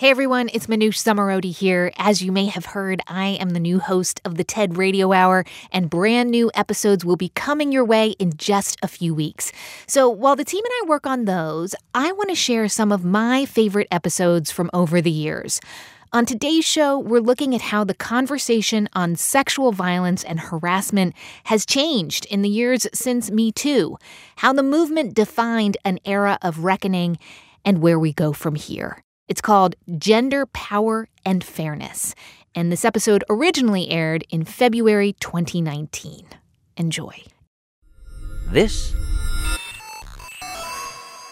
Hey everyone, it's Manoush Zomorodi here. As you may have heard, I am the new host of the TED Radio Hour, and brand new episodes will be coming your way in just a few weeks. So while the team and I work on those, I want to share some of my favorite episodes from over the years. On today's show, we're looking at how the conversation on sexual violence and harassment has changed in the years since Me Too, how the movement defined an era of reckoning, and where we go from here. It's called Gender, Power, and Fairness. And this episode originally aired in February 2019. Enjoy. This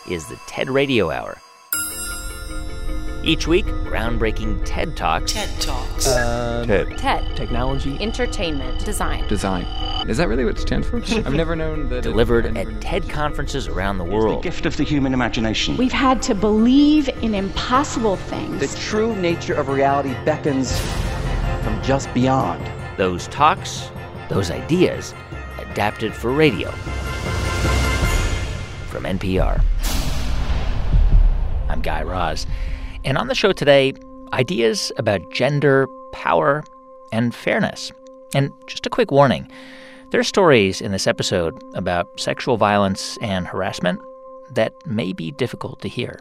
is the TED Radio Hour. Each week, groundbreaking TED Talks. TED Talks. Uh, TED. TED. Technology. Entertainment. Design. Design. Is that really what it stands for? I've never known that. Delivered it, at TED conferences around the world. The gift of the human imagination. We've had to believe in impossible things. The true nature of reality beckons from just beyond. Those talks, those ideas, adapted for radio. From NPR. I'm Guy Raz. And on the show today, ideas about gender, power, and fairness. And just a quick warning there are stories in this episode about sexual violence and harassment that may be difficult to hear.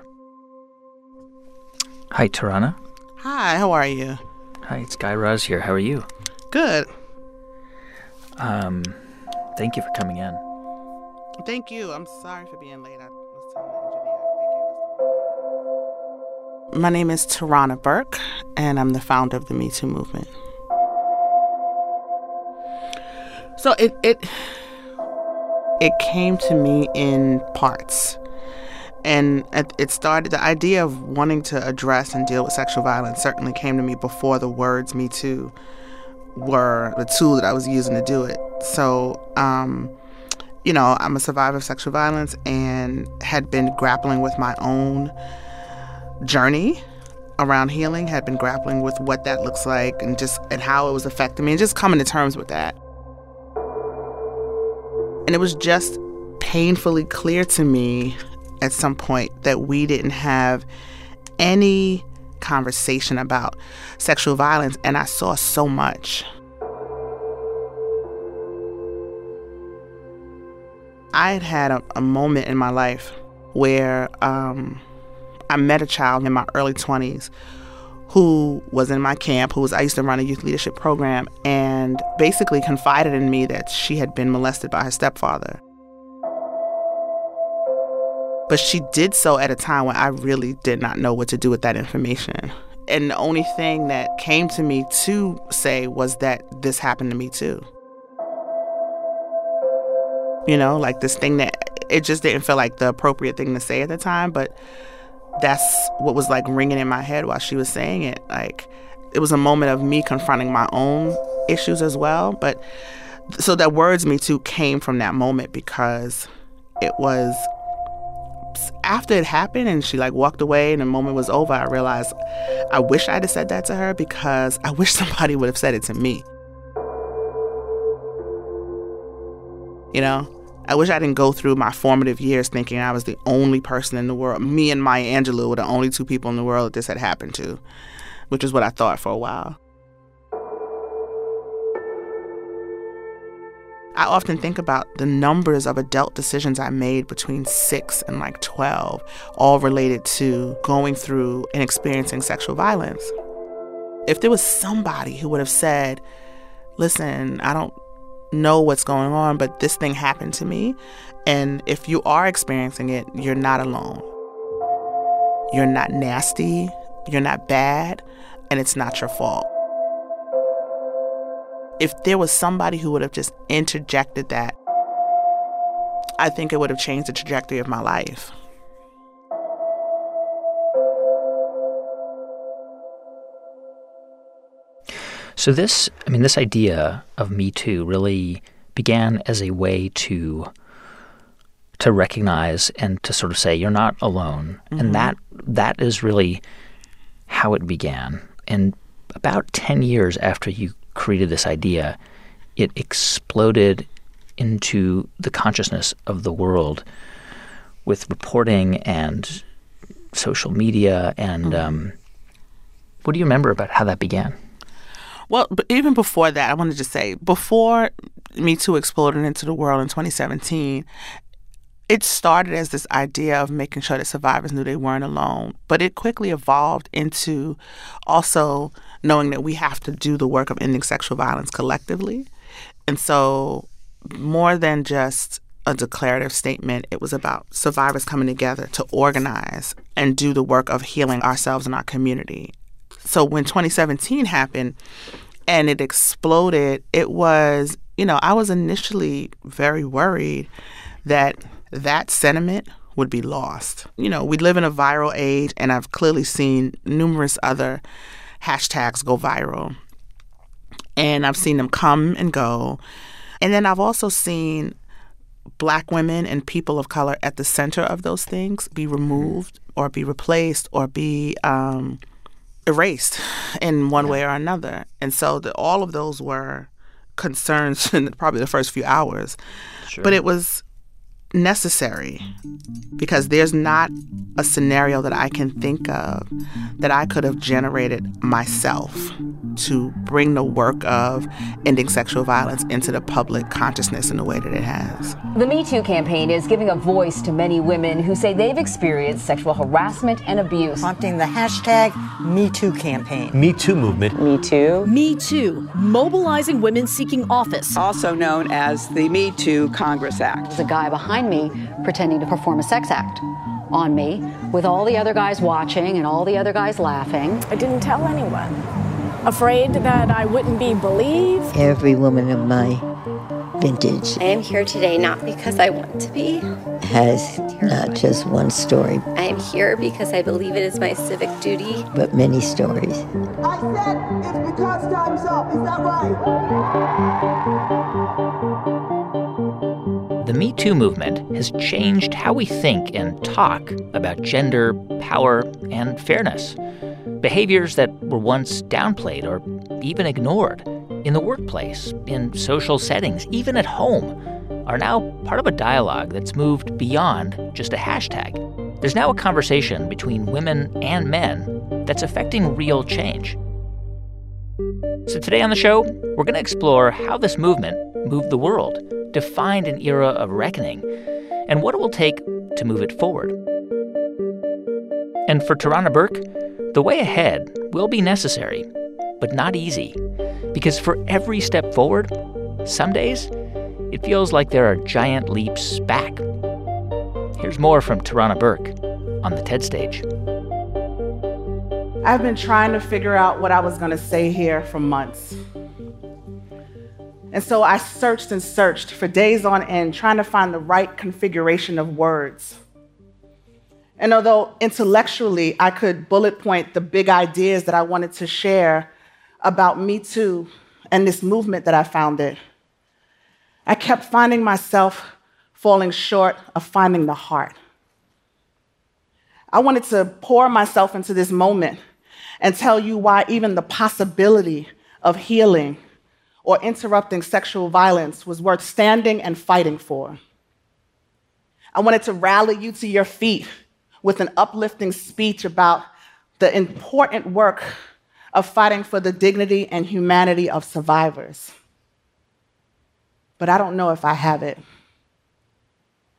Hi, Tarana. Hi, how are you? Hi, it's Guy Raz here. How are you? Good. Um, thank you for coming in. Thank you. I'm sorry for being late. I My name is Tarana Burke, and I'm the founder of the Me Too movement. So it it it came to me in parts. And it started, the idea of wanting to address and deal with sexual violence certainly came to me before the words Me Too were the tool that I was using to do it. So, um, you know, I'm a survivor of sexual violence and had been grappling with my own journey around healing, had been grappling with what that looks like and just and how it was affecting me and just coming to terms with that. And it was just painfully clear to me at some point that we didn't have any conversation about sexual violence and I saw so much. I had had a, a moment in my life where um, I met a child in my early 20s who was in my camp, who was I used to run a youth leadership program, and basically confided in me that she had been molested by her stepfather. But she did so at a time when I really did not know what to do with that information. And the only thing that came to me to say was that this happened to me too. You know, like this thing that it just didn't feel like the appropriate thing to say at the time, but that's what was like ringing in my head while she was saying it. Like it was a moment of me confronting my own issues as well. But so that words me too came from that moment because it was after it happened and she like walked away and the moment was over, I realized I wish I'd have said that to her because I wish somebody would have said it to me. You know? I wish I didn't go through my formative years thinking I was the only person in the world. Me and Maya Angelou were the only two people in the world that this had happened to, which is what I thought for a while. I often think about the numbers of adult decisions I made between six and like 12, all related to going through and experiencing sexual violence. If there was somebody who would have said, listen, I don't know what's going on, but this thing happened to me. And if you are experiencing it, you're not alone. You're not nasty, you're not bad, and it's not your fault. If there was somebody who would have just interjected that, I think it would have changed the trajectory of my life. So this, I mean, this idea of Me Too really began as a way to to recognize and to sort of say you're not alone, and that that is really how it began. And about ten years after you created this idea, it exploded into the consciousness of the world with reporting and social media and um, What do you remember about how that began? Well, but even before that, I wanted to say before Me Too exploded into the world in 2017, it started as this idea of making sure that survivors knew they weren't alone, but it quickly evolved into also knowing that we have to do the work of ending sexual violence collectively. And so, more than just a declarative statement, it was about survivors coming together to organize and do the work of healing ourselves and our community. So, when 2017 happened and it exploded, it was, you know, I was initially very worried that that sentiment would be lost. You know, we live in a viral age, and I've clearly seen numerous other hashtags go viral. And I've seen them come and go. And then I've also seen black women and people of color at the center of those things be removed or be replaced or be um, erased in one way or another. And so the, all of those were concerns in probably the first few hours. Sure. But it was necessary because there's not a scenario that I can think of that I could have generated myself to bring the work of ending sexual violence into the public consciousness in the way that it has. The Me Too campaign is giving a voice to many women who say they've experienced sexual harassment and abuse. Prompting the hashtag Me Too campaign. Me Too movement. Me Too. Me Too, mobilizing women seeking office. Also known as the Me Too Congress Act. There's a guy behind me pretending to perform a sex act on me with all the other guys watching and all the other guys laughing. I didn't tell anyone. Afraid that I wouldn't be believed. Every woman of my vintage. I am here today not because I want to be. Has not just one story. I am here because I believe it is my civic duty. But many stories. I said it's because time's up. Is that right? The Me Too movement has changed how we think and talk about gender, power, and fairness. Behaviors that were once downplayed or even ignored in the workplace, in social settings, even at home, are now part of a dialogue that's moved beyond just a hashtag. There's now a conversation between women and men that's affecting real change. So, today on the show, we're going to explore how this movement moved the world defined an era of reckoning and what it will take to move it forward. And for Tarana Burke, the way ahead will be necessary, but not easy, because for every step forward, some days it feels like there are giant leaps back. Here's more from Tarana Burke on the TED stage. I've been trying to figure out what I was going to say here for months. And so I searched and searched for days on end, trying to find the right configuration of words. And although intellectually I could bullet point the big ideas that I wanted to share about Me Too and this movement that I founded, I kept finding myself falling short of finding the heart. I wanted to pour myself into this moment and tell you why even the possibility of healing or interrupting sexual violence was worth standing and fighting for. I wanted to rally you to your feet with an uplifting speech about the important work of fighting for the dignity and humanity of survivors. But I don't know if I have it.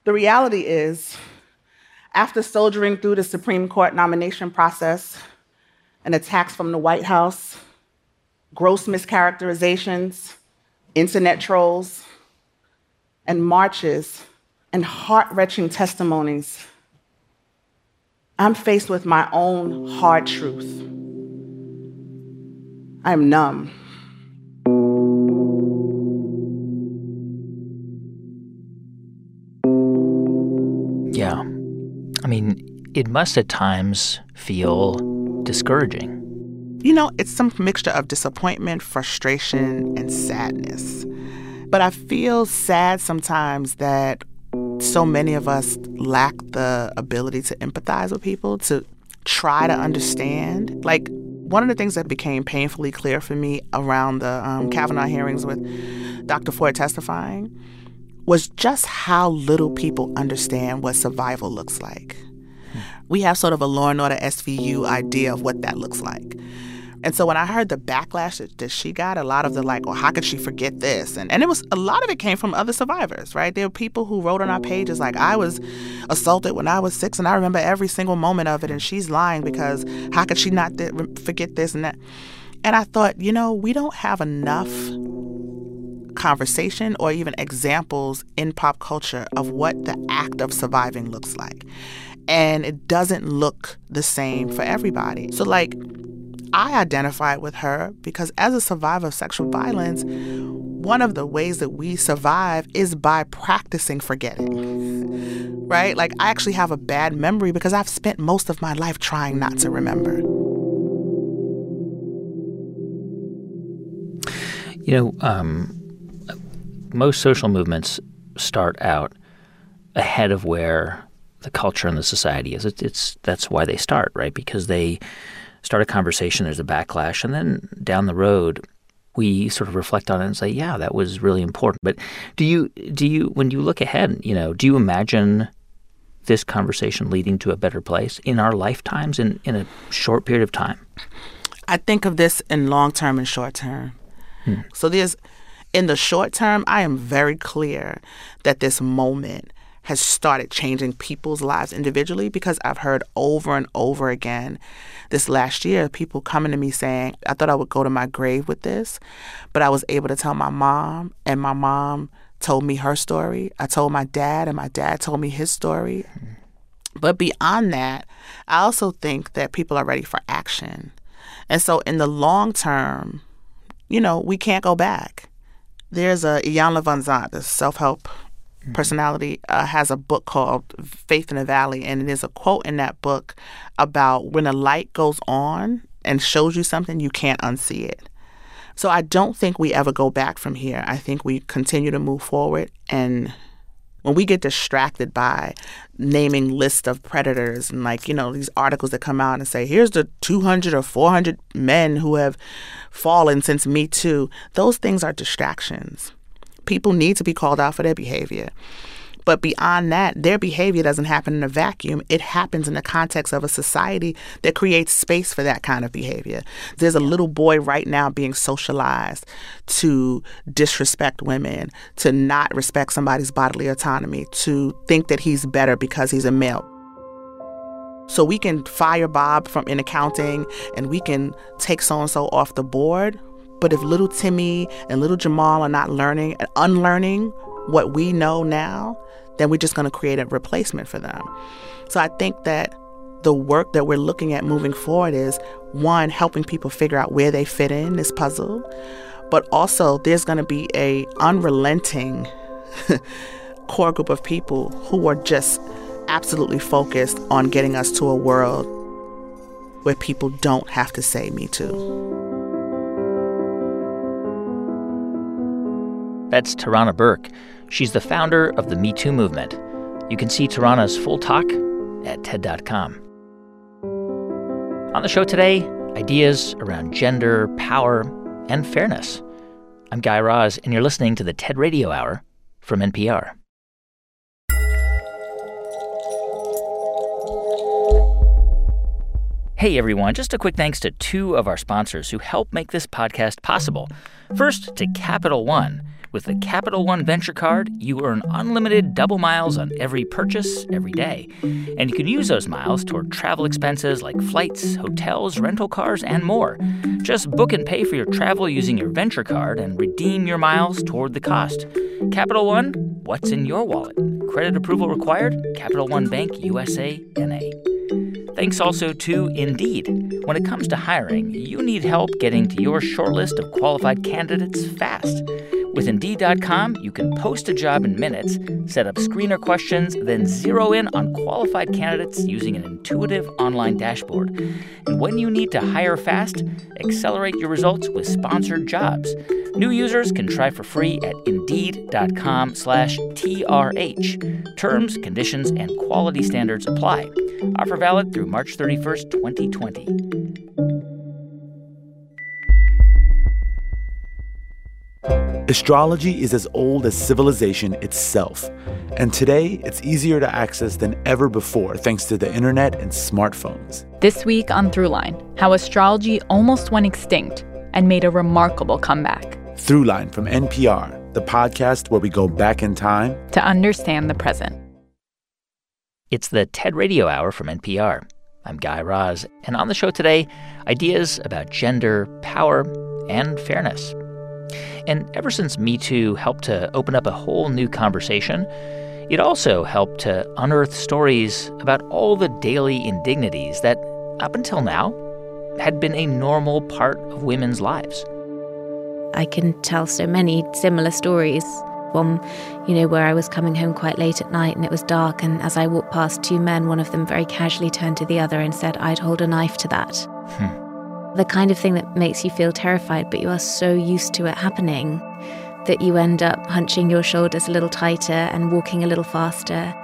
The reality is, after soldiering through the Supreme Court nomination process and attacks from the White House, gross mischaracterizations, internet trolls, and marches and heart wrenching testimonies, I'm faced with my own hard truth. I'm numb. Yeah. I mean, it must at times feel discouraging. You know, it's some mixture of disappointment, frustration, and sadness. But I feel sad sometimes that so many of us lack the ability to empathize with people, to try to understand. Like, one of the things that became painfully clear for me around the um, Kavanaugh hearings with Dr. Ford testifying was just how little people understand what survival looks like. We have sort of a law and order SVU idea of what that looks like. And so when I heard the backlash that, that she got, a lot of the like, well, how could she forget this? And and it was a lot of it came from other survivors, right? There were people who wrote on our pages like, I was assaulted when I was six, and I remember every single moment of it, and she's lying because how could she not th- forget this and that? And I thought, you know, we don't have enough conversation or even examples in pop culture of what the act of surviving looks like. And it doesn't look the same for everybody. So, like, I identified with her because as a survivor of sexual violence, one of the ways that we survive is by practicing forgetting. Right? Like, I actually have a bad memory because I've spent most of my life trying not to remember. You know, um, most social movements start out ahead of where the culture and the society is. It's, it's that's why they start, right? Because they start a conversation, there's a backlash, and then down the road, we sort of reflect on it and say, "Yeah, that was really important." But do you do you when you look ahead, you know, do you imagine this conversation leading to a better place in our lifetimes in in a short period of time? I think of this in long term and short term. Hmm. So there's in the short term, I am very clear that this moment has started changing people's lives individually because I've heard over and over again this last year people coming to me saying, I thought I would go to my grave with this, but I was able to tell my mom, and my mom told me her story. I told my dad, and my dad told me his story. But beyond that, I also think that people are ready for action. And so in the long term, you know, we can't go back. There's a Iyanla Vanzant, the self-help mm-hmm. Personality, uh, has a book called Faith in the Valley, and there's a quote in that book about when a light goes on and shows you something, you can't unsee it. So I don't think we ever go back from here. I think we continue to move forward and when we get distracted by naming lists of predators and like you know these articles that come out and say here's the 200 or 400 men who have fallen since me too those things are distractions people need to be called out for their behavior but beyond that, their behavior doesn't happen in a vacuum. It happens in the context of a society that creates space for that kind of behavior. There's a little boy right now being socialized to disrespect women, to not respect somebody's bodily autonomy, to think that he's better because he's a male. So we can fire Bob from in accounting and we can take so and so off the board. But if little Timmy and little Jamal are not learning and unlearning what we know now, then we're just going to create a replacement for them. So I think that the work that we're looking at moving forward is one, helping people figure out where they fit in this puzzle, but also there's going to be a unrelenting core group of people who are just absolutely focused on getting us to a world where people don't have to say me too. That's Tarana Burke. She's the founder of the Me Too movement. You can see Tarana's full talk at TED.com. On the show today, ideas around gender, power, and fairness. I'm Guy Raz, and you're listening to the TED Radio Hour from NPR. Hey everyone, just a quick thanks to two of our sponsors who help make this podcast possible. First, to Capital One. With the Capital One Venture Card, you earn unlimited double miles on every purchase every day. And you can use those miles toward travel expenses like flights, hotels, rental cars, and more. Just book and pay for your travel using your Venture Card and redeem your miles toward the cost. Capital One, what's in your wallet? Credit approval required? Capital One Bank USA NA. Thanks also to Indeed. When it comes to hiring, you need help getting to your shortlist of qualified candidates fast. With Indeed.com, you can post a job in minutes, set up screener questions, then zero in on qualified candidates using an intuitive online dashboard. And when you need to hire fast, accelerate your results with sponsored jobs. New users can try for free at Indeed.com slash TRH. Terms, conditions, and quality standards apply. Offer valid through March 31st, 2020. Astrology is as old as civilization itself, and today it's easier to access than ever before thanks to the internet and smartphones. This week on Throughline, how astrology almost went extinct and made a remarkable comeback. Throughline from NPR, the podcast where we go back in time to understand the present. It's the TED Radio Hour from NPR. I'm Guy Raz, and on the show today, ideas about gender, power, and fairness. And ever since Me Too helped to open up a whole new conversation, it also helped to unearth stories about all the daily indignities that, up until now, had been a normal part of women's lives. I can tell so many similar stories from, you know, where I was coming home quite late at night and it was dark. And as I walked past two men, one of them very casually turned to the other and said, I'd hold a knife to that. Hmm. The kind of thing that makes you feel terrified, but you are so used to it happening that you end up hunching your shoulders a little tighter and walking a little faster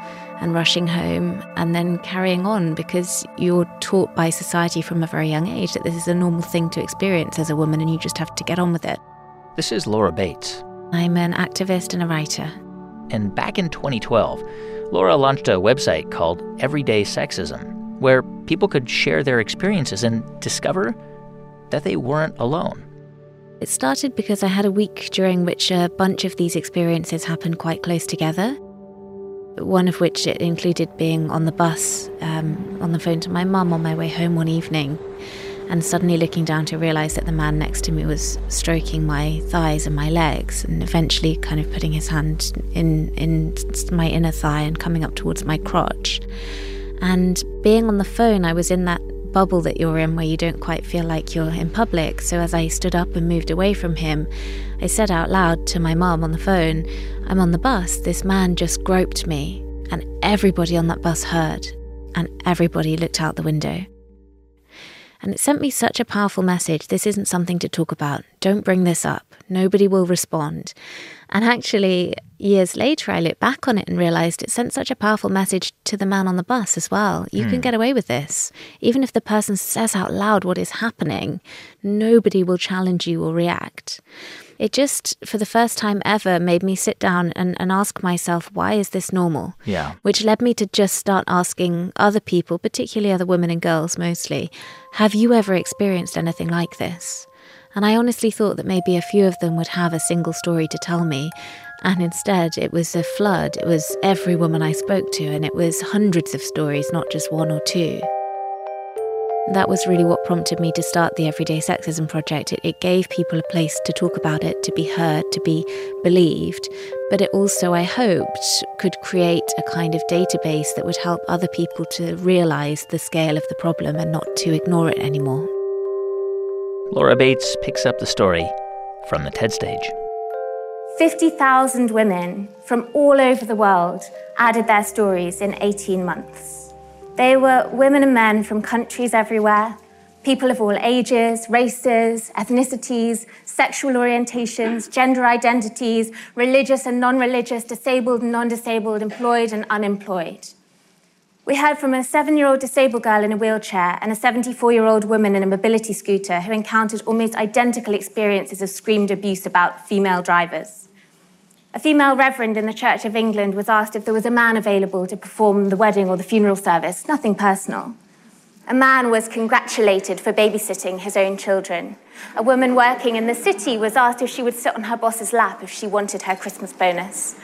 and rushing home and then carrying on because you're taught by society from a very young age that this is a normal thing to experience as a woman and you just have to get on with it. This is Laura Bates. I'm an activist and a writer. And back in 2012, Laura launched a website called Everyday Sexism, where people could share their experiences and discover that they weren't alone. It started because I had a week during which a bunch of these experiences happened quite close together. One of which it included being on the bus, um, on the phone to my mum on my way home one evening, and suddenly looking down to realize that the man next to me was stroking my thighs and my legs, and eventually kind of putting his hand in in my inner thigh and coming up towards my crotch. And being on the phone, I was in that bubble that you're in where you don't quite feel like you're in public. So as I stood up and moved away from him, I said out loud to my mum on the phone, I'm on the bus. This man just groped me. And everybody on that bus heard, and everybody looked out the window. And it sent me such a powerful message. This isn't something to talk about. Don't bring this up. Nobody will respond. And actually, years later, I looked back on it and realized it sent such a powerful message to the man on the bus as well. You mm. can hmm. get away with this. Even if the person says out loud what is happening, nobody will challenge you or react it just, for the first time ever, made me sit down and, and ask myself, why is this normal? Yeah. Which led me to just start asking other people, particularly other women and girls mostly, have you ever experienced anything like this? And I honestly thought that maybe a few of them would have a single story to tell me. And instead, it was a flood. It was every woman I spoke to, and it was hundreds of stories, not just one or two. That was really what prompted me to start the Everyday Sexism Project. It, it, gave people a place to talk about it, to be heard, to be believed, but it also, I hoped, could create a kind of database that would help other people to realize the scale of the problem and not to ignore it anymore. Laura Bates picks up the story from the TED stage. 50,000 women from all over the world added their stories in 18 months. They were women and men from countries everywhere, people of all ages, races, ethnicities, sexual orientations, gender identities, religious and non religious, disabled and non disabled, employed and unemployed. We heard from a seven year old disabled girl in a wheelchair and a 74 year old woman in a mobility scooter who encountered almost identical experiences of screamed abuse about female drivers. A female reverend in the Church of England was asked if there was a man available to perform the wedding or the funeral service, nothing personal. A man was congratulated for babysitting his own children. A woman working in the city was asked if she would sit on her boss's lap if she wanted her Christmas bonus.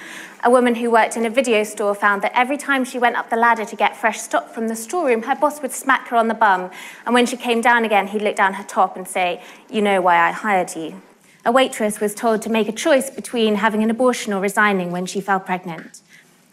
A woman who worked in a video store found that every time she went up the ladder to get fresh stock from the storeroom, her boss would smack her on the bum. And when she came down again, he'd look down her top and say, You know why I hired you. A waitress was told to make a choice between having an abortion or resigning when she fell pregnant.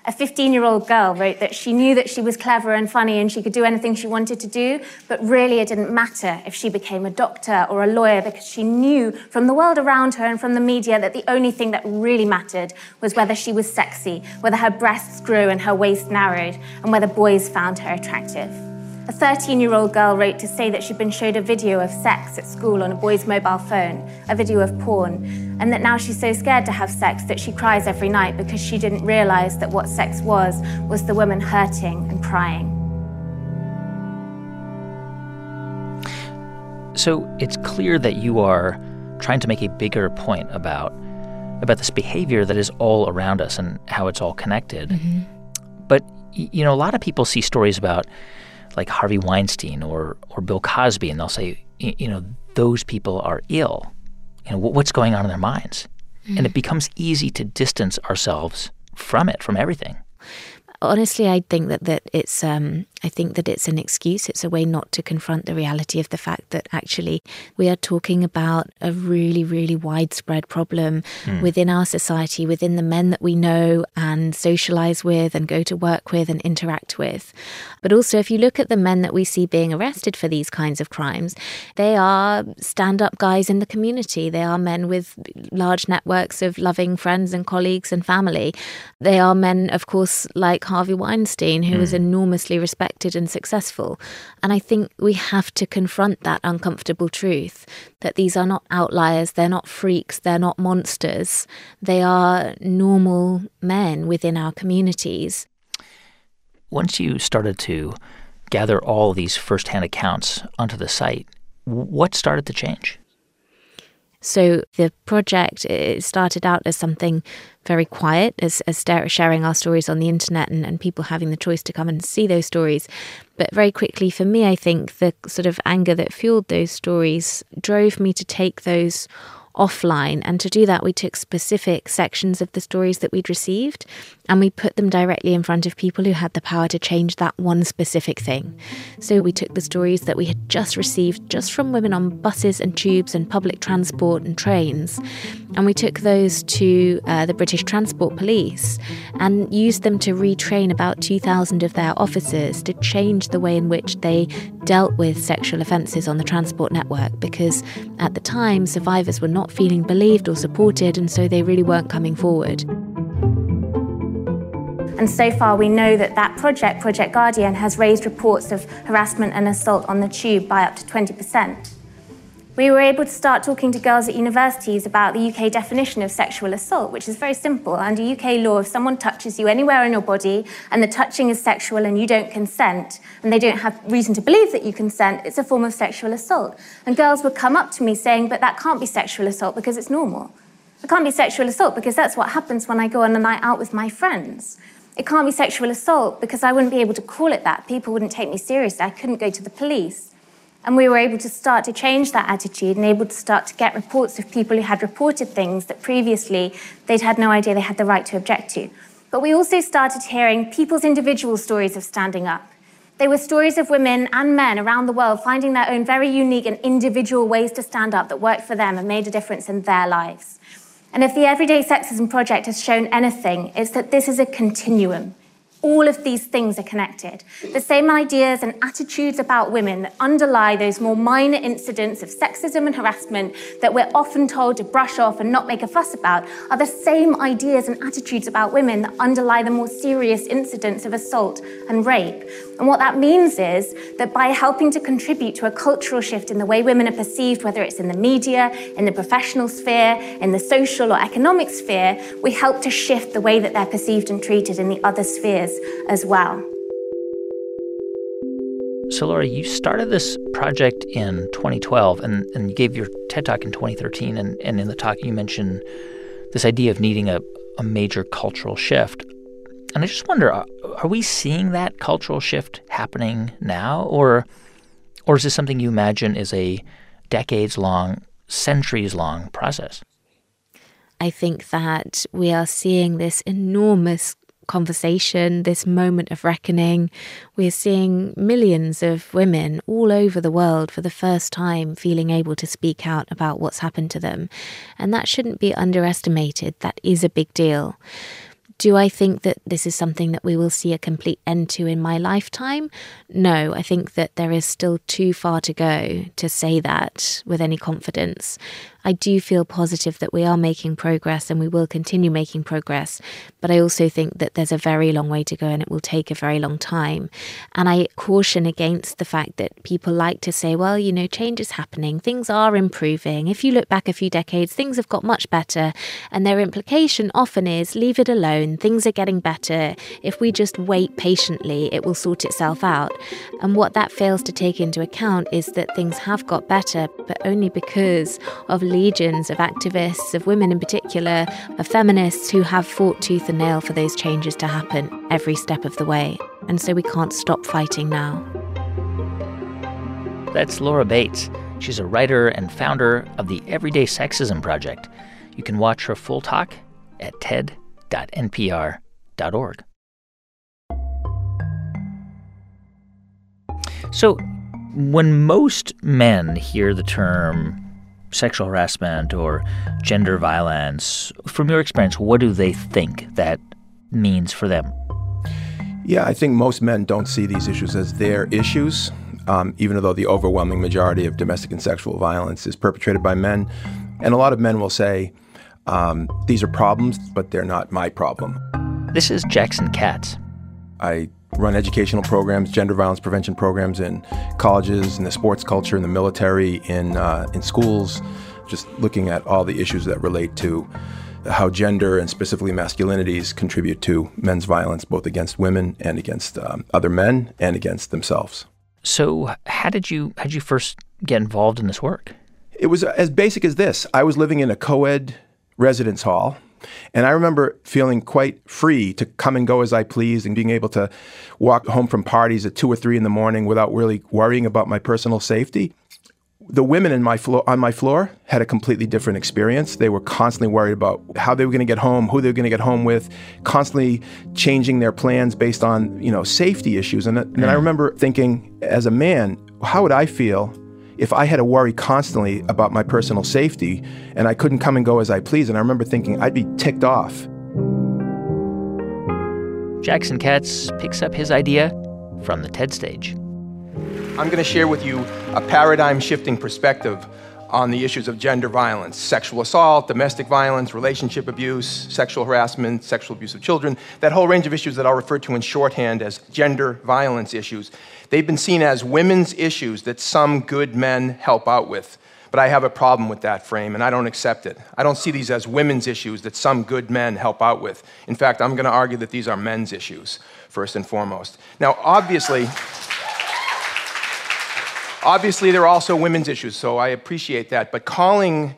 A 15 year old girl wrote that she knew that she was clever and funny and she could do anything she wanted to do, but really it didn't matter if she became a doctor or a lawyer because she knew from the world around her and from the media that the only thing that really mattered was whether she was sexy, whether her breasts grew and her waist narrowed, and whether boys found her attractive. A 13 year old girl wrote to say that she'd been showed a video of sex at school on a boy's mobile phone, a video of porn, and that now she's so scared to have sex that she cries every night because she didn't realize that what sex was was the woman hurting and crying. So it's clear that you are trying to make a bigger point about about this behavior that is all around us and how it's all connected. Mm-hmm. But you know, a lot of people see stories about like Harvey Weinstein or or Bill Cosby, and they'll say, you know, those people are ill. You know, what's going on in their minds, mm. and it becomes easy to distance ourselves from it, from everything. Honestly, I think that that it's um, I think that it's an excuse. It's a way not to confront the reality of the fact that actually we are talking about a really, really widespread problem mm. within our society, within the men that we know and socialize with and go to work with and interact with. But also, if you look at the men that we see being arrested for these kinds of crimes, they are stand up guys in the community. They are men with large networks of loving friends and colleagues and family. They are men, of course, like Harvey Weinstein, who mm. was enormously respected respected and successful. And I think we have to confront that uncomfortable truth that these are not outliers, they're not freaks, they're not monsters. They are normal men within our communities. Once you started to gather all these firsthand accounts onto the site, what started to change? So the project it started out as something very quiet, as, as sharing our stories on the internet and, and people having the choice to come and see those stories. But very quickly, for me, I think the sort of anger that fueled those stories drove me to take those offline. And to do that, we took specific sections of the stories that we'd received and we put them directly in front of people who had the power to change that one specific thing. So we took the stories that we had just received just from women on buses and tubes and public transport and trains, and we took those to uh, the British Transport Police and used them to retrain about 2,000 of their officers to change the way in which they dealt with sexual offences on the transport network because at the time survivors were not feeling believed or supported, and so they really weren't coming forward. And so far, we know that that project, Project Guardian, has raised reports of harassment and assault on the tube by up to 20%. We were able to start talking to girls at universities about the UK definition of sexual assault, which is very simple. Under UK law, if someone touches you anywhere on your body and the touching is sexual and you don't consent, and they don't have reason to believe that you consent, it's a form of sexual assault. And girls would come up to me saying, but that can't be sexual assault because it's normal. It can't be sexual assault because that's what happens when I go on a night out with my friends. It can't be sexual assault because I wouldn't be able to call it that. People wouldn't take me seriously. I couldn't go to the police. And we were able to start to change that attitude and able to start to get reports of people who had reported things that previously they'd had no idea they had the right to object to. But we also started hearing people's individual stories of standing up. They were stories of women and men around the world finding their own very unique and individual ways to stand up that worked for them and made a difference in their lives. And if the Everyday Sexism Project has shown anything, it's that this is a continuum all of these things are connected. The same ideas and attitudes about women that underlie those more minor incidents of sexism and harassment that we're often told to brush off and not make a fuss about are the same ideas and attitudes about women that underlie the more serious incidents of assault and rape. And what that means is that by helping to contribute to a cultural shift in the way women are perceived, whether it's in the media, in the professional sphere, in the social or economic sphere, we help to shift the way that they're perceived and treated in the other spheres as well. So, Laura, you started this project in 2012 and, and you gave your TED Talk in 2013. And, and in the talk, you mentioned this idea of needing a, a major cultural shift. And I just wonder are, are we seeing that cultural shift happening now? Or, or is this something you imagine is a decades long, centuries long process? I think that we are seeing this enormous conversation, this moment of reckoning. We're seeing millions of women all over the world for the first time feeling able to speak out about what's happened to them. And that shouldn't be underestimated. That is a big deal. Do I think that this is something that we will see a complete end to in my lifetime? No, I think that there is still too far to go to say that with any confidence. I do feel positive that we are making progress and we will continue making progress. But I also think that there's a very long way to go and it will take a very long time. And I caution against the fact that people like to say, well, you know, change is happening, things are improving. If you look back a few decades, things have got much better. And their implication often is leave it alone. Things are getting better. If we just wait patiently, it will sort itself out. And what that fails to take into account is that things have got better, but only because of legions of activists, of women in particular, of feminists who have fought tooth and nail for those changes to happen every step of the way. And so we can't stop fighting now. That's Laura Bates. She's a writer and founder of the Everyday Sexism Project. You can watch her full talk at ted.npr.org. So, when most men hear the term sexual harassment or gender violence, from your experience, what do they think that means for them? Yeah, I think most men don't see these issues as their issues, um, even though the overwhelming majority of domestic and sexual violence is perpetrated by men. And a lot of men will say, um, these are problems, but they're not my problem. This is Jackson Katz. I run educational programs, gender violence prevention programs in colleges, in the sports culture, in the military, in, uh, in schools, just looking at all the issues that relate to how gender and specifically masculinities contribute to men's violence, both against women and against um, other men and against themselves. So, how did you how did you first get involved in this work? It was as basic as this. I was living in a co-ed residence hall and I remember feeling quite free to come and go as I pleased and being able to walk home from parties at two or three in the morning without really worrying about my personal safety. The women in my flo- on my floor had a completely different experience. They were constantly worried about how they were going to get home, who they were going to get home with, constantly changing their plans based on you know safety issues. And, and I mm. remember thinking, as a man, how would I feel if I had to worry constantly about my personal safety and I couldn't come and go as I please. And I remember thinking I'd be ticked off. Jackson Katz picks up his idea from the TED stage. I'm going to share with you a paradigm shifting perspective on the issues of gender violence, sexual assault, domestic violence, relationship abuse, sexual harassment, sexual abuse of children, that whole range of issues that I'll refer to in shorthand as gender violence issues. They've been seen as women's issues that some good men help out with. But I have a problem with that frame, and I don't accept it. I don't see these as women's issues that some good men help out with. In fact, I'm going to argue that these are men's issues, first and foremost. Now, obviously, obviously, there are also women's issues, so I appreciate that. But calling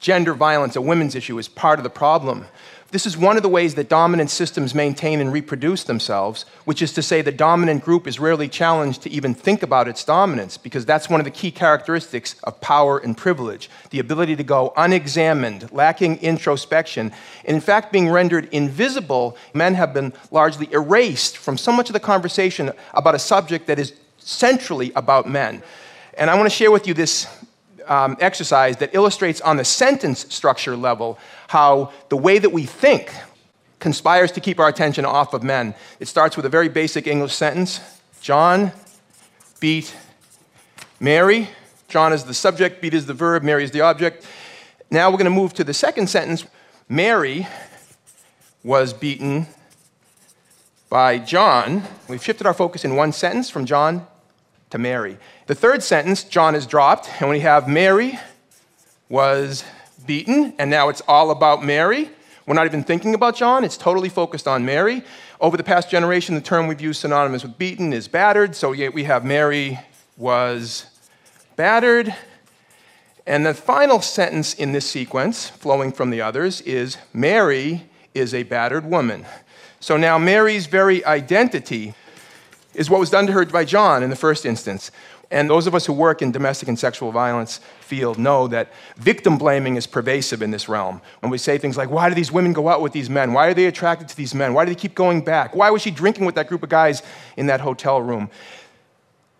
gender violence a women's issue is part of the problem. This is one of the ways that dominant systems maintain and reproduce themselves, which is to say, the dominant group is rarely challenged to even think about its dominance, because that's one of the key characteristics of power and privilege the ability to go unexamined, lacking introspection, and in fact being rendered invisible. Men have been largely erased from so much of the conversation about a subject that is centrally about men. And I want to share with you this um, exercise that illustrates on the sentence structure level how the way that we think conspires to keep our attention off of men. It starts with a very basic English sentence John beat Mary. John is the subject, beat is the verb, Mary is the object. Now we're going to move to the second sentence. Mary was beaten by John. We've shifted our focus in one sentence from John to Mary. The third sentence, John is dropped, and we have Mary was beaten, and now it's all about Mary. We're not even thinking about John, it's totally focused on Mary. Over the past generation, the term we've used synonymous with beaten is battered, so we have Mary was battered. And the final sentence in this sequence, flowing from the others, is Mary is a battered woman. So now Mary's very identity is what was done to her by John in the first instance. And those of us who work in domestic and sexual violence field know that victim blaming is pervasive in this realm. When we say things like, why do these women go out with these men? Why are they attracted to these men? Why do they keep going back? Why was she drinking with that group of guys in that hotel room?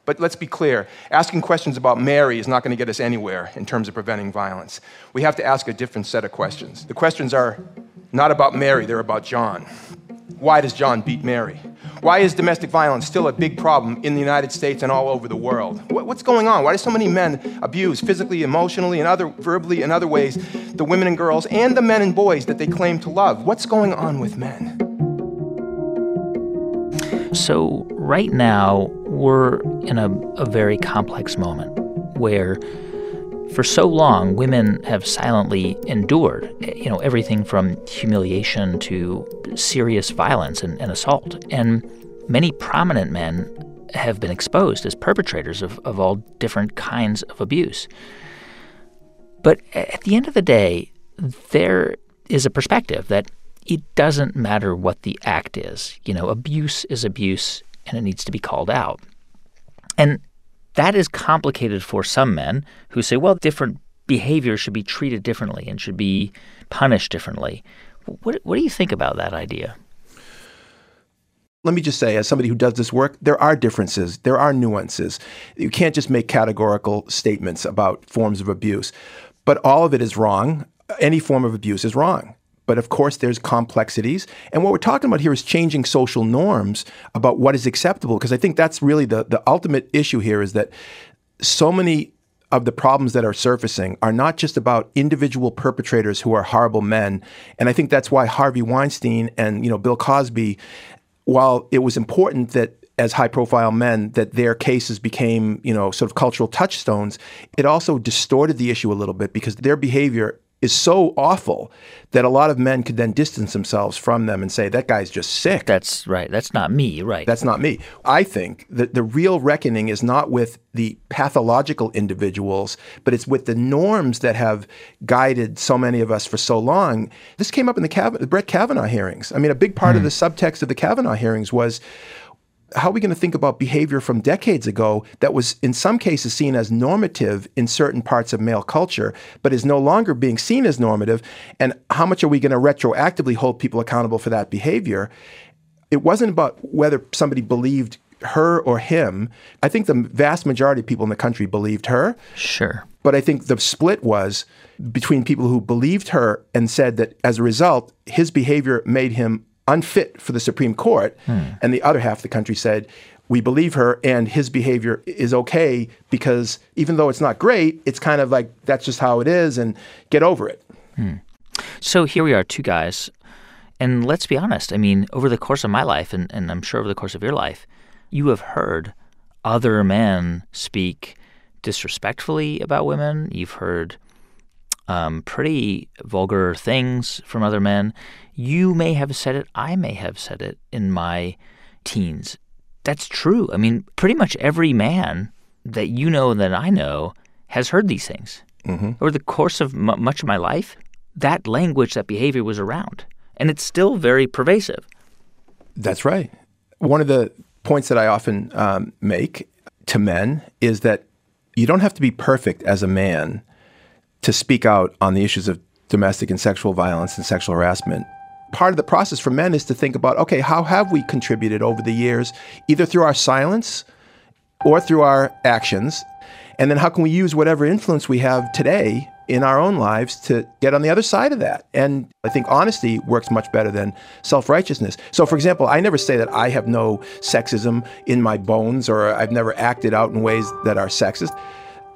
But let's be clear asking questions about Mary is not going to get us anywhere in terms of preventing violence. We have to ask a different set of questions. The questions are not about Mary, they're about John. Why does John beat Mary? Why is domestic violence still a big problem in the United States and all over the world? What's going on? Why do so many men abuse physically, emotionally, and other verbally and other ways the women and girls and the men and boys that they claim to love? What's going on with men? So, right now, we're in a, a very complex moment where for so long, women have silently endured, you know, everything from humiliation to serious violence and, and assault. And many prominent men have been exposed as perpetrators of, of all different kinds of abuse. But at the end of the day, there is a perspective that it doesn't matter what the act is. You know, abuse is abuse and it needs to be called out. And that is complicated for some men who say, well, different behavior should be treated differently and should be punished differently. What, what do you think about that idea? let me just say, as somebody who does this work, there are differences, there are nuances. You can't just make categorical statements about forms of abuse. But all of it is wrong. Any form of abuse is wrong. But of course, there's complexities. And what we're talking about here is changing social norms about what is acceptable. Because I think that's really the, the ultimate issue here is that so many of the problems that are surfacing are not just about individual perpetrators who are horrible men. And I think that's why Harvey Weinstein and you know Bill Cosby, while it was important that as high profile men that their cases became, you know, sort of cultural touchstones, it also distorted the issue a little bit because their behavior is so awful that a lot of men could then distance themselves from them and say, that guy's just sick. That's right. That's not me, right. That's not me. I think that the real reckoning is not with the pathological individuals, but it's with the norms that have guided so many of us for so long. This came up in the, Kav- the Brett Kavanaugh hearings. I mean, a big part mm. of hmm. the subtext of the Kavanaugh hearings was how are we going to think about behavior from decades ago that was in some cases seen as normative in certain parts of male culture, but is no longer being seen as normative? And how much are we going to retroactively hold people accountable for that behavior? It wasn't about whether somebody believed her or him. I think the vast majority of people in the country believed her. Sure. But I think the split was between people who believed her and said that as a result, his behavior made him unfit for the Supreme Court. Hmm. And the other half of the country said, we believe her and his behavior is okay because even though it's not great, it's kind of like that's just how it is and get over it. Hmm. So here we are, two guys. And let's be honest, I mean, over the course of my life, and, and I'm sure over the course of your life, you have heard other men speak disrespectfully about women. You've heard um, pretty vulgar things from other men. You may have said it, I may have said it in my teens. That's true. I mean, pretty much every man that you know and that I know has heard these things. Mm-hmm. Over the course of m- much of my life, that language, that behavior was around. And it's still very pervasive. That's right. One of the points that I often um, make to men is that you don't have to be perfect as a man to speak out on the issues of domestic and sexual violence and sexual harassment part of the process for men is to think about okay, how have we contributed over the years, either through our silence or through our actions? And then how can we use whatever influence we have today in our own lives to get on the other side of that? And I think honesty works much better than self righteousness. So, for example, I never say that I have no sexism in my bones or I've never acted out in ways that are sexist.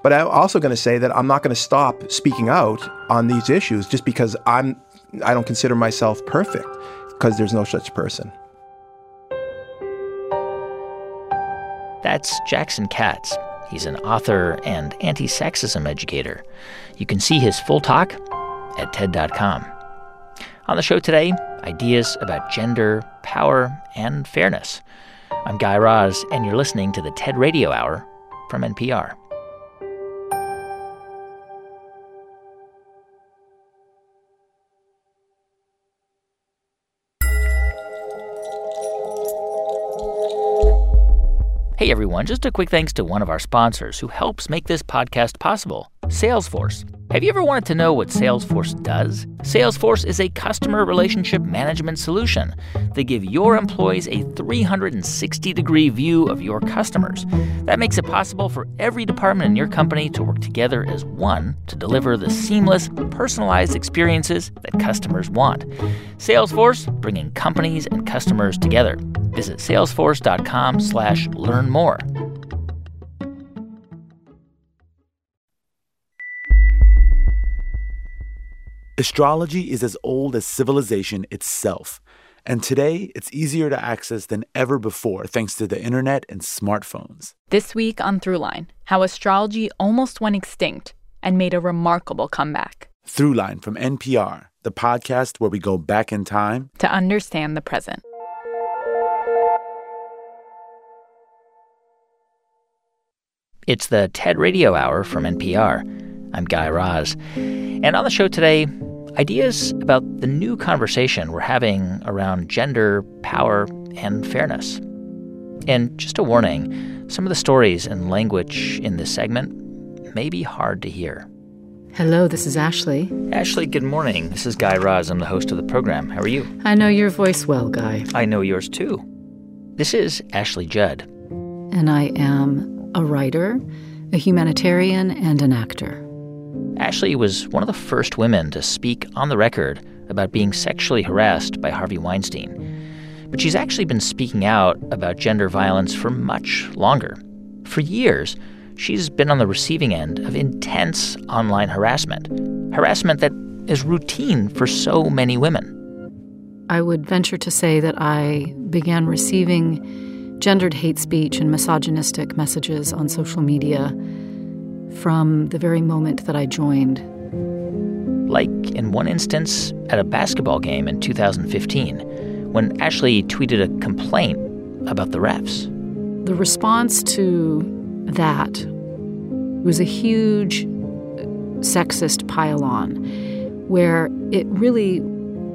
But I'm also going to say that I'm not going to stop speaking out on these issues just because I'm I don't consider myself perfect because there's no such person. That's Jackson Katz. He's an author and anti sexism educator. You can see his full talk at TED.com. On the show today, ideas about gender, power, and fairness. I'm Guy Raz, and you're listening to the TED Radio Hour from NPR. Hey everyone, just a quick thanks to one of our sponsors who helps make this podcast possible Salesforce. Have you ever wanted to know what Salesforce does? Salesforce is a customer relationship management solution. They give your employees a 360 degree view of your customers. That makes it possible for every department in your company to work together as one to deliver the seamless, personalized experiences that customers want. Salesforce, bringing companies and customers together. Visit salesforce.com slash learn more. Astrology is as old as civilization itself, and today it's easier to access than ever before thanks to the internet and smartphones. This week on Throughline, how astrology almost went extinct and made a remarkable comeback. Throughline from NPR, the podcast where we go back in time to understand the present. It's the TED Radio Hour from NPR. I'm Guy Raz. And on the show today, ideas about the new conversation we're having around gender, power, and fairness. And just a warning some of the stories and language in this segment may be hard to hear. Hello, this is Ashley. Ashley, good morning. This is Guy Raz. I'm the host of the program. How are you? I know your voice well, Guy. I know yours too. This is Ashley Judd. And I am a writer, a humanitarian, and an actor. Ashley was one of the first women to speak on the record about being sexually harassed by Harvey Weinstein. But she's actually been speaking out about gender violence for much longer. For years, she's been on the receiving end of intense online harassment, harassment that is routine for so many women. I would venture to say that I began receiving gendered hate speech and misogynistic messages on social media from the very moment that I joined. Like in one instance at a basketball game in 2015, when Ashley tweeted a complaint about the refs. The response to that was a huge sexist pile-on where it really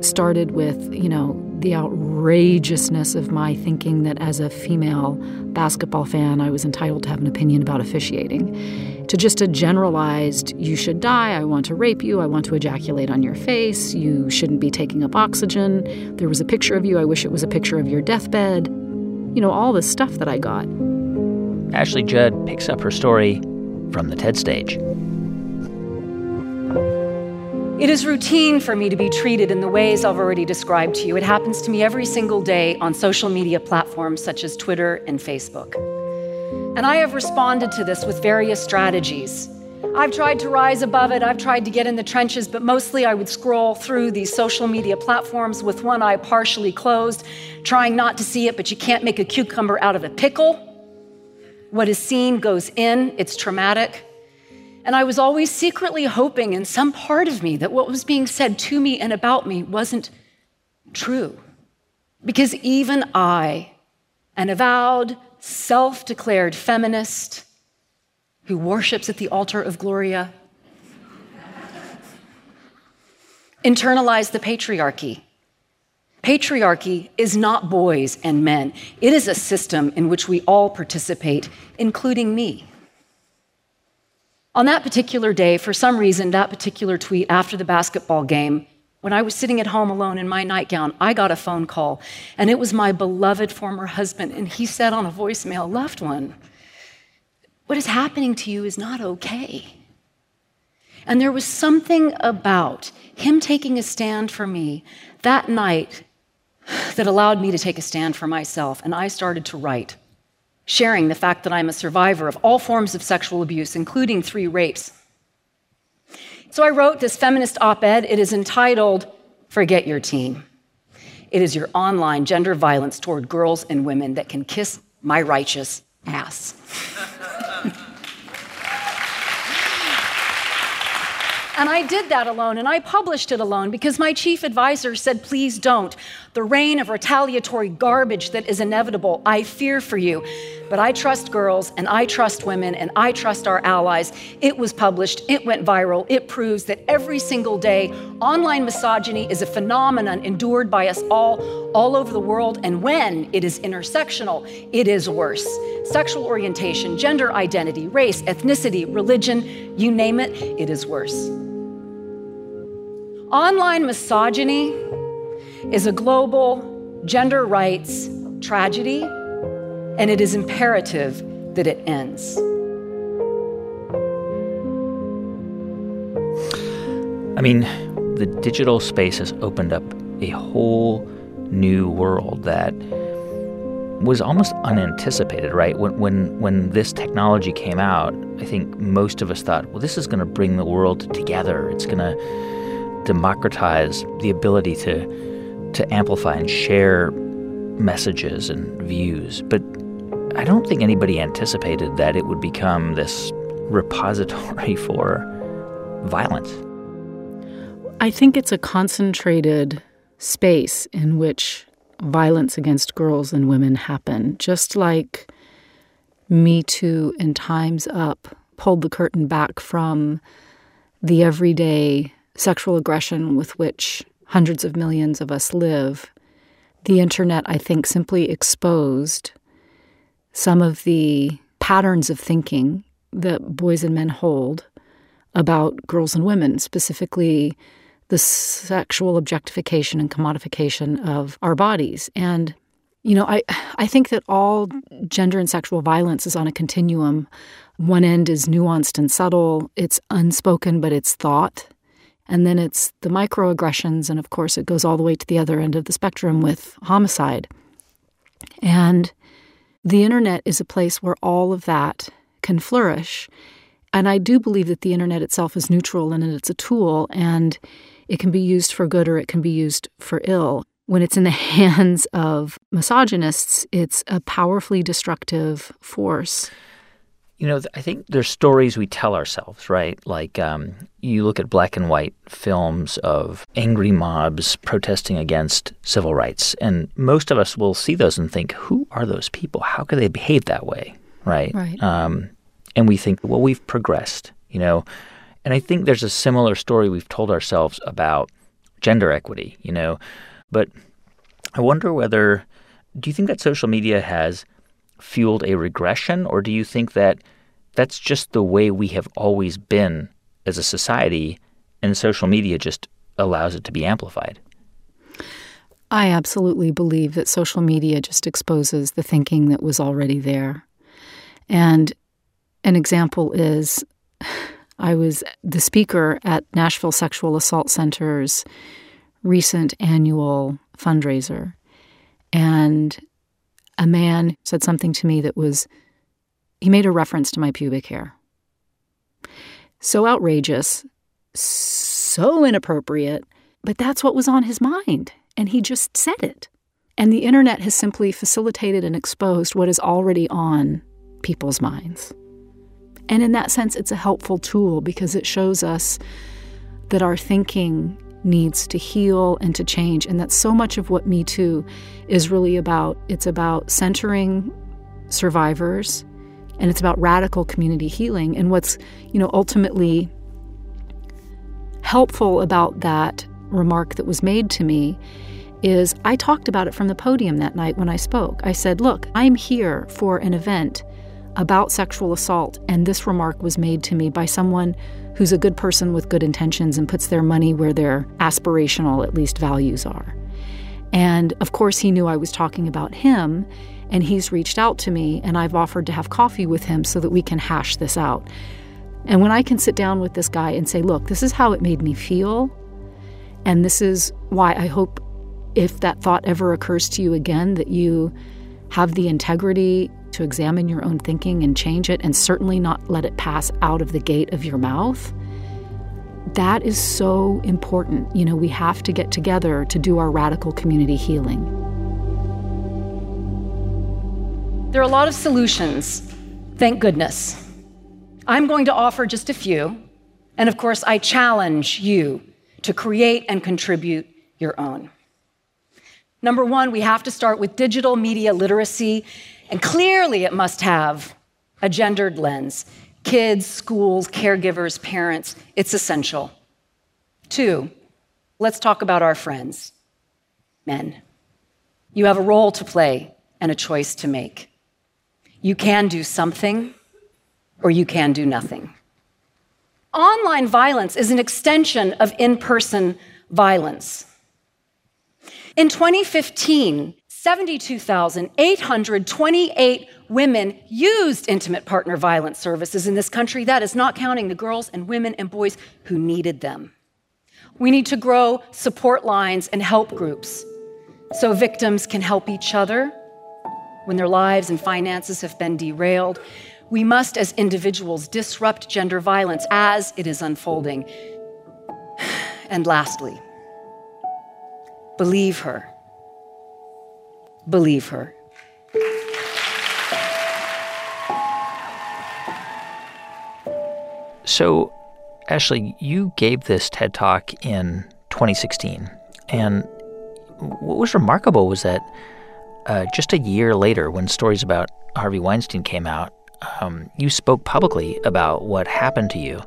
started with, you know, the outrageousness of my thinking that as a female basketball fan, I was entitled to have an opinion about officiating, to just a generalized, you should die, I want to rape you, I want to ejaculate on your face, you shouldn't be taking up oxygen, there was a picture of you, I wish it was a picture of your deathbed, you know, all the stuff that I got. Ashley Judd picks up her story from the TED stage. It is routine for me to be treated in the ways I've already described to you. It happens to me every single day on social media platforms such as Twitter and Facebook. And I have responded to this with various strategies. I've tried to rise above it, I've tried to get in the trenches, but mostly I would scroll through these social media platforms with one eye partially closed, trying not to see it, but you can't make a cucumber out of a pickle. What is seen goes in, it's traumatic. And I was always secretly hoping in some part of me that what was being said to me and about me wasn't true. Because even I, an avowed, self declared feminist who worships at the altar of Gloria, internalized the patriarchy. Patriarchy is not boys and men. It is a system in which we all participate, including me. On that particular day, for some reason, that particular tweet after the basketball game, when I was sitting at home alone in my nightgown, I got a phone call, and it was my beloved former husband. And he said on a voicemail, Loved one, what is happening to you is not okay. And there was something about him taking a stand for me that night that allowed me to take a stand for myself. And I started to write sharing the fact that I'm a survivor of all forms of sexual abuse, including three rapes. So I wrote this feminist op ed. It is entitled Forget Your Team. It is your online gender violence toward girls and women that can kiss my righteous ass. And I did that alone, and I published it alone because my chief advisor said, please don't. The rain of retaliatory garbage that is inevitable, I fear for you. But I trust girls, and I trust women, and I trust our allies. It was published, it went viral. It proves that every single day, online misogyny is a phenomenon endured by us all, all over the world. And when it is intersectional, it is worse. Sexual orientation, gender identity, race, ethnicity, religion, you name it, it is worse. Online misogyny is a global gender rights tragedy, and it is imperative that it ends. I mean, the digital space has opened up a whole new world that was almost unanticipated, right? When when when this technology came out, I think most of us thought, well, this is going to bring the world together. It's going to democratize the ability to to amplify and share messages and views. But I don't think anybody anticipated that it would become this repository for violence? I think it's a concentrated space in which violence against girls and women happen, just like Me Too and Time's Up pulled the curtain back from the everyday sexual aggression with which hundreds of millions of us live. The internet, I think, simply exposed some of the patterns of thinking that boys and men hold about girls and women, specifically the sexual objectification and commodification of our bodies. And, you know, I, I think that all gender and sexual violence is on a continuum. One end is nuanced and subtle, it's unspoken, but it's thought. And then it's the microaggressions, and of course, it goes all the way to the other end of the spectrum with homicide. And the internet is a place where all of that can flourish. And I do believe that the internet itself is neutral and it's a tool and it can be used for good or it can be used for ill. When it's in the hands of misogynists, it's a powerfully destructive force. You know, I think there's stories we tell ourselves, right? Like um, you look at black and white films of angry mobs protesting against civil rights, and most of us will see those and think, "Who are those people? How could they behave that way?" Right? Right. Um, and we think, "Well, we've progressed," you know. And I think there's a similar story we've told ourselves about gender equity, you know. But I wonder whether do you think that social media has fueled a regression, or do you think that that's just the way we have always been as a society, and social media just allows it to be amplified? I absolutely believe that social media just exposes the thinking that was already there. And an example is I was the speaker at Nashville Sexual Assault Center's recent annual fundraiser. And a man said something to me that was, he made a reference to my pubic hair. So outrageous, so inappropriate, but that's what was on his mind. And he just said it. And the internet has simply facilitated and exposed what is already on people's minds. And in that sense, it's a helpful tool because it shows us that our thinking needs to heal and to change. And that's so much of what Me Too is really about. It's about centering survivors and it's about radical community healing. And what's, you know, ultimately helpful about that remark that was made to me is I talked about it from the podium that night when I spoke. I said, Look, I'm here for an event about sexual assault, and this remark was made to me by someone who's a good person with good intentions and puts their money where their aspirational, at least, values are. And of course, he knew I was talking about him, and he's reached out to me, and I've offered to have coffee with him so that we can hash this out. And when I can sit down with this guy and say, look, this is how it made me feel, and this is why I hope if that thought ever occurs to you again, that you have the integrity to examine your own thinking and change it, and certainly not let it pass out of the gate of your mouth. That is so important. You know, we have to get together to do our radical community healing. There are a lot of solutions, thank goodness. I'm going to offer just a few, and of course, I challenge you to create and contribute your own. Number one, we have to start with digital media literacy and clearly, it must have a gendered lens kids, schools, caregivers, parents. It's essential. Two, let's talk about our friends, men. You have a role to play and a choice to make. You can do something, or you can do nothing. Online violence is an extension of in person violence. In 2015, 72,828 women used intimate partner violence services in this country. That is not counting the girls and women and boys who needed them. We need to grow support lines and help groups so victims can help each other when their lives and finances have been derailed. We must, as individuals, disrupt gender violence as it is unfolding. And lastly, believe her believe her. So, Ashley, you gave this TED Talk in 2016. And what was remarkable was that uh, just a year later, when stories about Harvey Weinstein came out, um, you spoke publicly about what happened to you.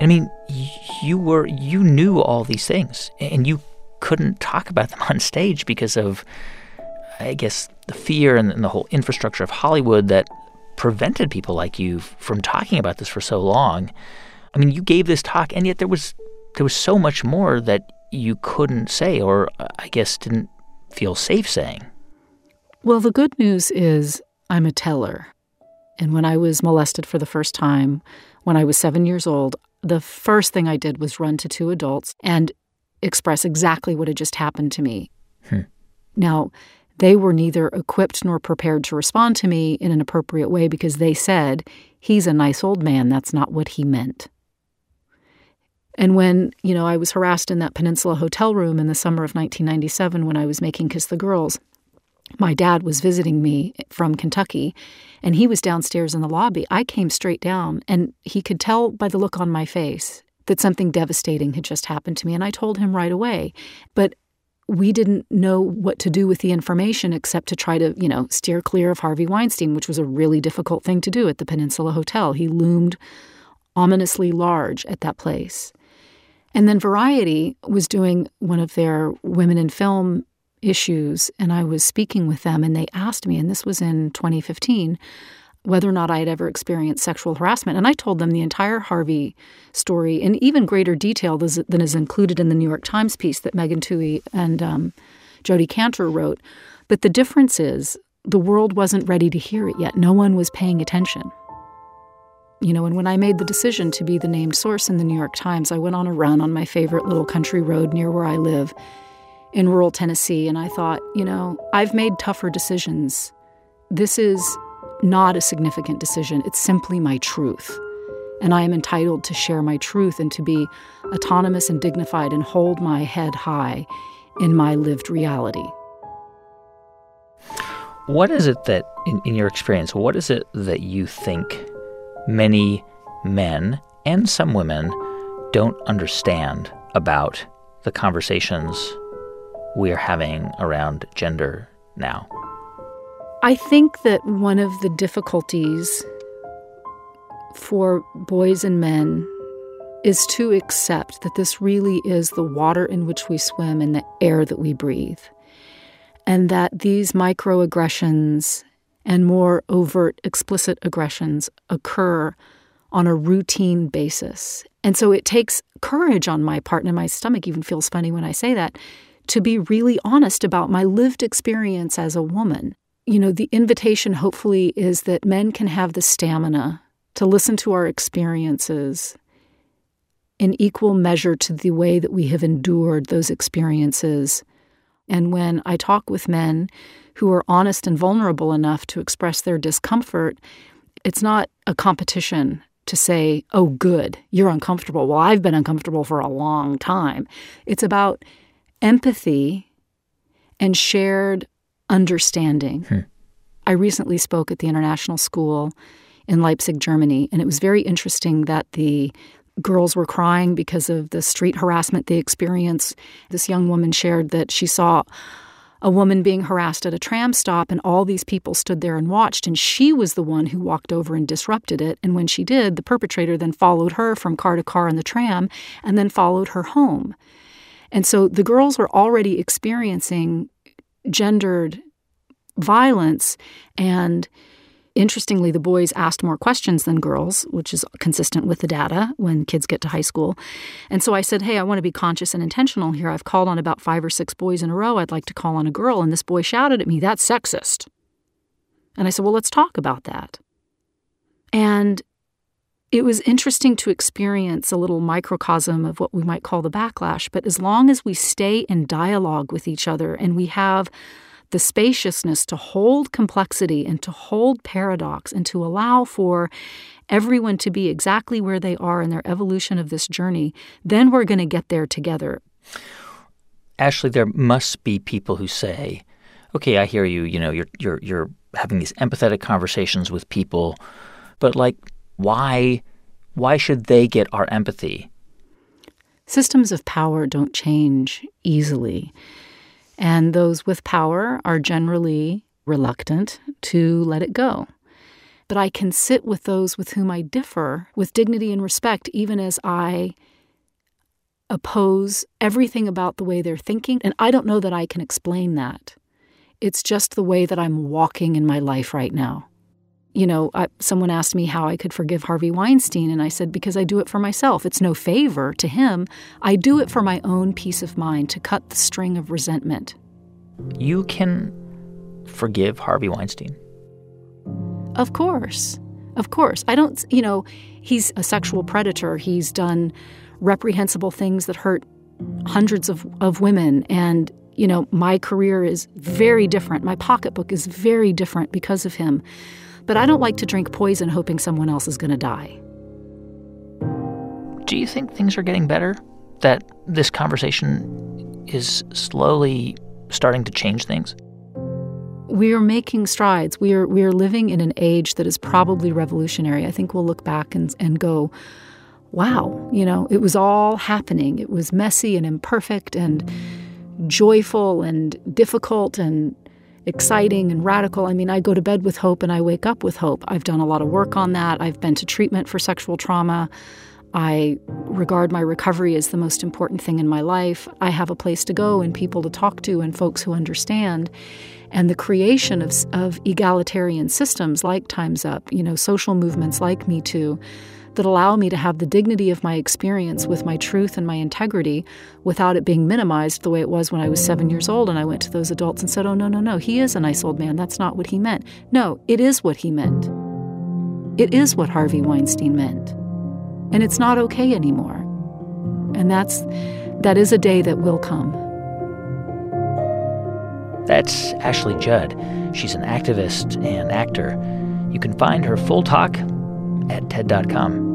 I mean, you were you knew all these things, and you couldn't talk about them on stage because of, I guess, the fear and, and the whole infrastructure of Hollywood that prevented people like you from talking about this for so long. I mean, you gave this talk, and yet there was there was so much more that you couldn't say, or I guess didn't feel safe saying. Well, the good news is I'm a teller. And when I was molested for the first time, when I was seven years old, the first thing I did was run to two adults and express exactly what had just happened to me. Hmm. Now, they were neither equipped nor prepared to respond to me in an appropriate way because they said, He's a nice old man. That's not what he meant. And when, you know, I was harassed in that Peninsula hotel room in the summer of 1997 when I was making Kiss the Girls, my dad was visiting me from Kentucky and he was downstairs in the lobby. I came straight down and he could tell by the look on my face that something devastating had just happened to me. And I told him right away. But we didn't know what to do with the information except to try to, you know, steer clear of Harvey Weinstein, which was a really difficult thing to do at the Peninsula Hotel. He loomed ominously large at that place. And then Variety was doing one of their women in film issues and I was speaking with them and they asked me and this was in 2015 whether or not I had ever experienced sexual harassment. And I told them the entire Harvey story in even greater detail than is included in the New York Times piece that Megan Twohey and um, Jodi Kantor wrote. But the difference is the world wasn't ready to hear it yet. No one was paying attention. You know, and when I made the decision to be the named source in the New York Times, I went on a run on my favorite little country road near where I live in rural Tennessee. And I thought, you know, I've made tougher decisions. This is not a significant decision, it's simply my truth. And I am entitled to share my truth and to be autonomous and dignified and hold my head high in my lived reality. What is it that, in, in your experience, what is it that you think many men and some women don't understand about the conversations we are having around gender now? I think that one of the difficulties for boys and men is to accept that this really is the water in which we swim and the air that we breathe. And that these microaggressions and more overt, explicit aggressions occur on a routine basis. And so it takes courage on my part, and my stomach even feels funny when I say that, to be really honest about my lived experience as a woman. You know, the invitation hopefully is that men can have the stamina to listen to our experiences in equal measure to the way that we have endured those experiences. And when I talk with men who are honest and vulnerable enough to express their discomfort, it's not a competition to say, oh, good, you're uncomfortable. Well, I've been uncomfortable for a long time. It's about empathy and shared understanding. Hmm. I recently spoke at the International School in Leipzig, Germany, and it was very interesting that the girls were crying because of the street harassment they experienced. This young woman shared that she saw a woman being harassed at a tram stop, and all these people stood there and watched, and she was the one who walked over and disrupted it. And when she did, the perpetrator then followed her from car to car in the tram and then followed her home. And so the girls were already experiencing gendered violence. And interestingly, the boys asked more questions than girls, which is consistent with the data when kids get to high school. And so I said, Hey, I want to be conscious and intentional here. I've called on about five or six boys in a row. I'd like to call on a girl. And this boy shouted at me, That's sexist. And I said, Well, let's talk about that. And it was interesting to experience a little microcosm of what we might call the backlash. But as long as we stay in dialogue with each other and we have the spaciousness to hold complexity and to hold paradox and to allow for everyone to be exactly where they are in their evolution of this journey, then we're going to get there together. Ashley, there must be people who say, "Okay, I hear you. You know, you're you're you're having these empathetic conversations with people, but like why why should they get our empathy? Systems of power don't change easily. And those with power are generally reluctant to let it go. But I can sit with those with whom I differ with dignity and respect, even as I oppose everything about the way they're thinking. And I don't know that I can explain that. It's just the way that I'm walking in my life right now. You know, I, someone asked me how I could forgive Harvey Weinstein, and I said, because I do it for myself. It's no favor to him. I do it for my own peace of mind to cut the string of resentment. You can forgive Harvey Weinstein? Of course. Of course. I don't, you know, he's a sexual predator. He's done reprehensible things that hurt hundreds of, of women. And, you know, my career is very different. My pocketbook is very different because of him. But I don't like to drink poison hoping someone else is going to die. Do you think things are getting better? That this conversation is slowly starting to change things? we are making strides. We are we are living in an age that is probably revolutionary. I think we'll look back and and go, wow, you know, it was all happening. It was messy and imperfect and joyful and difficult and exciting and radical. I mean, I go to bed with hope and I wake up with hope. I've done a lot of work on that. I've been to treatment for sexual trauma. I regard my recovery as the most important thing in my life. I have a place to go and people to talk to and folks who understand and the creation of, of egalitarian systems like Time's Up, you know, social movements like Me Too, that allow me to have the dignity of my experience with my truth and my integrity without it being minimized the way it was when I was seven years old and I went to those adults and said, Oh, no, no, no, he is a nice old man. That's not what he meant. No, it is what he meant. It is what Harvey Weinstein meant. And it's not okay anymore. And that's that is a day that will come. That's Ashley Judd. She's an activist and actor. You can find her full talk at TED.com.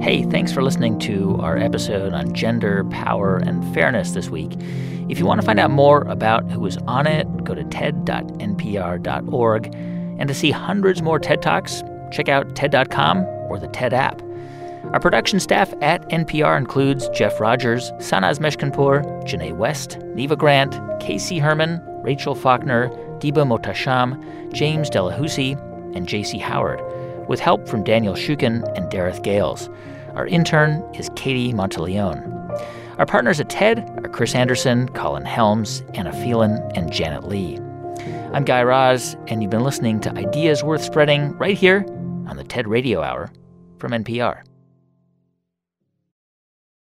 Hey, thanks for listening to our episode on gender, power, and fairness this week. If you want to find out more about who was on it, go to TED.npr.org. And to see hundreds more TED Talks, check out TED.com or the TED app. Our production staff at NPR includes Jeff Rogers, Sanaz Meshkinpour, Janae West, Neva Grant, Casey Herman, Rachel Faulkner, Diba Mohtasham, James Delahoussaye, and J.C. Howard, with help from Daniel Shukin and Dareth Gales. Our intern is Katie Monteleone. Our partners at TED are Chris Anderson, Colin Helms, Anna Phelan, and Janet Lee. I'm Guy Raz, and you've been listening to Ideas Worth Spreading right here on the TED Radio Hour from NPR.